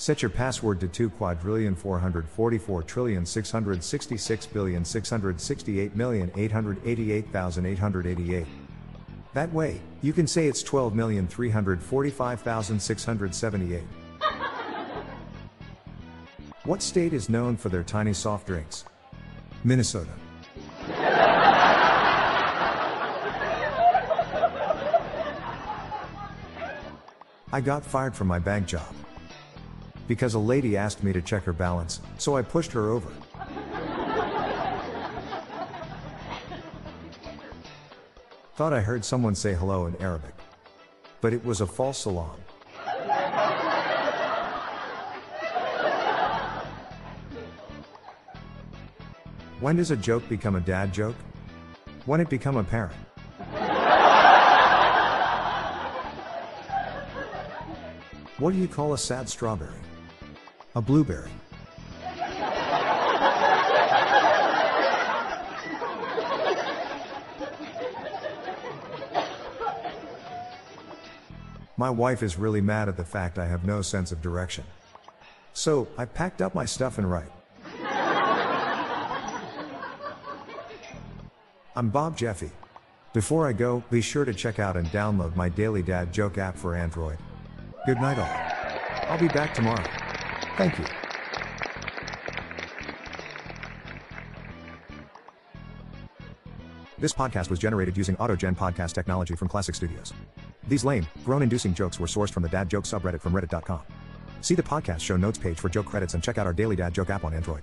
Set your password to 2 quadrillion 444 trillion 666 billion 668 million 888,888. That way, you can say it's 12,345,678. what state is known for their tiny soft drinks? Minnesota. I got fired from my bank job because a lady asked me to check her balance, so I pushed her over. Thought I heard someone say hello in Arabic. But it was a false salam. When does a joke become a dad joke? When it become a parent. What do you call a sad strawberry? A blueberry. My wife is really mad at the fact I have no sense of direction. So, I packed up my stuff and right. I'm Bob Jeffy. Before I go, be sure to check out and download my Daily Dad Joke app for Android. Good night, all. I'll be back tomorrow. Thank you. This podcast was generated using AutoGen podcast technology from Classic Studios. These lame, groan inducing jokes were sourced from the Dad Joke subreddit from Reddit.com. See the podcast show notes page for joke credits and check out our daily Dad Joke app on Android.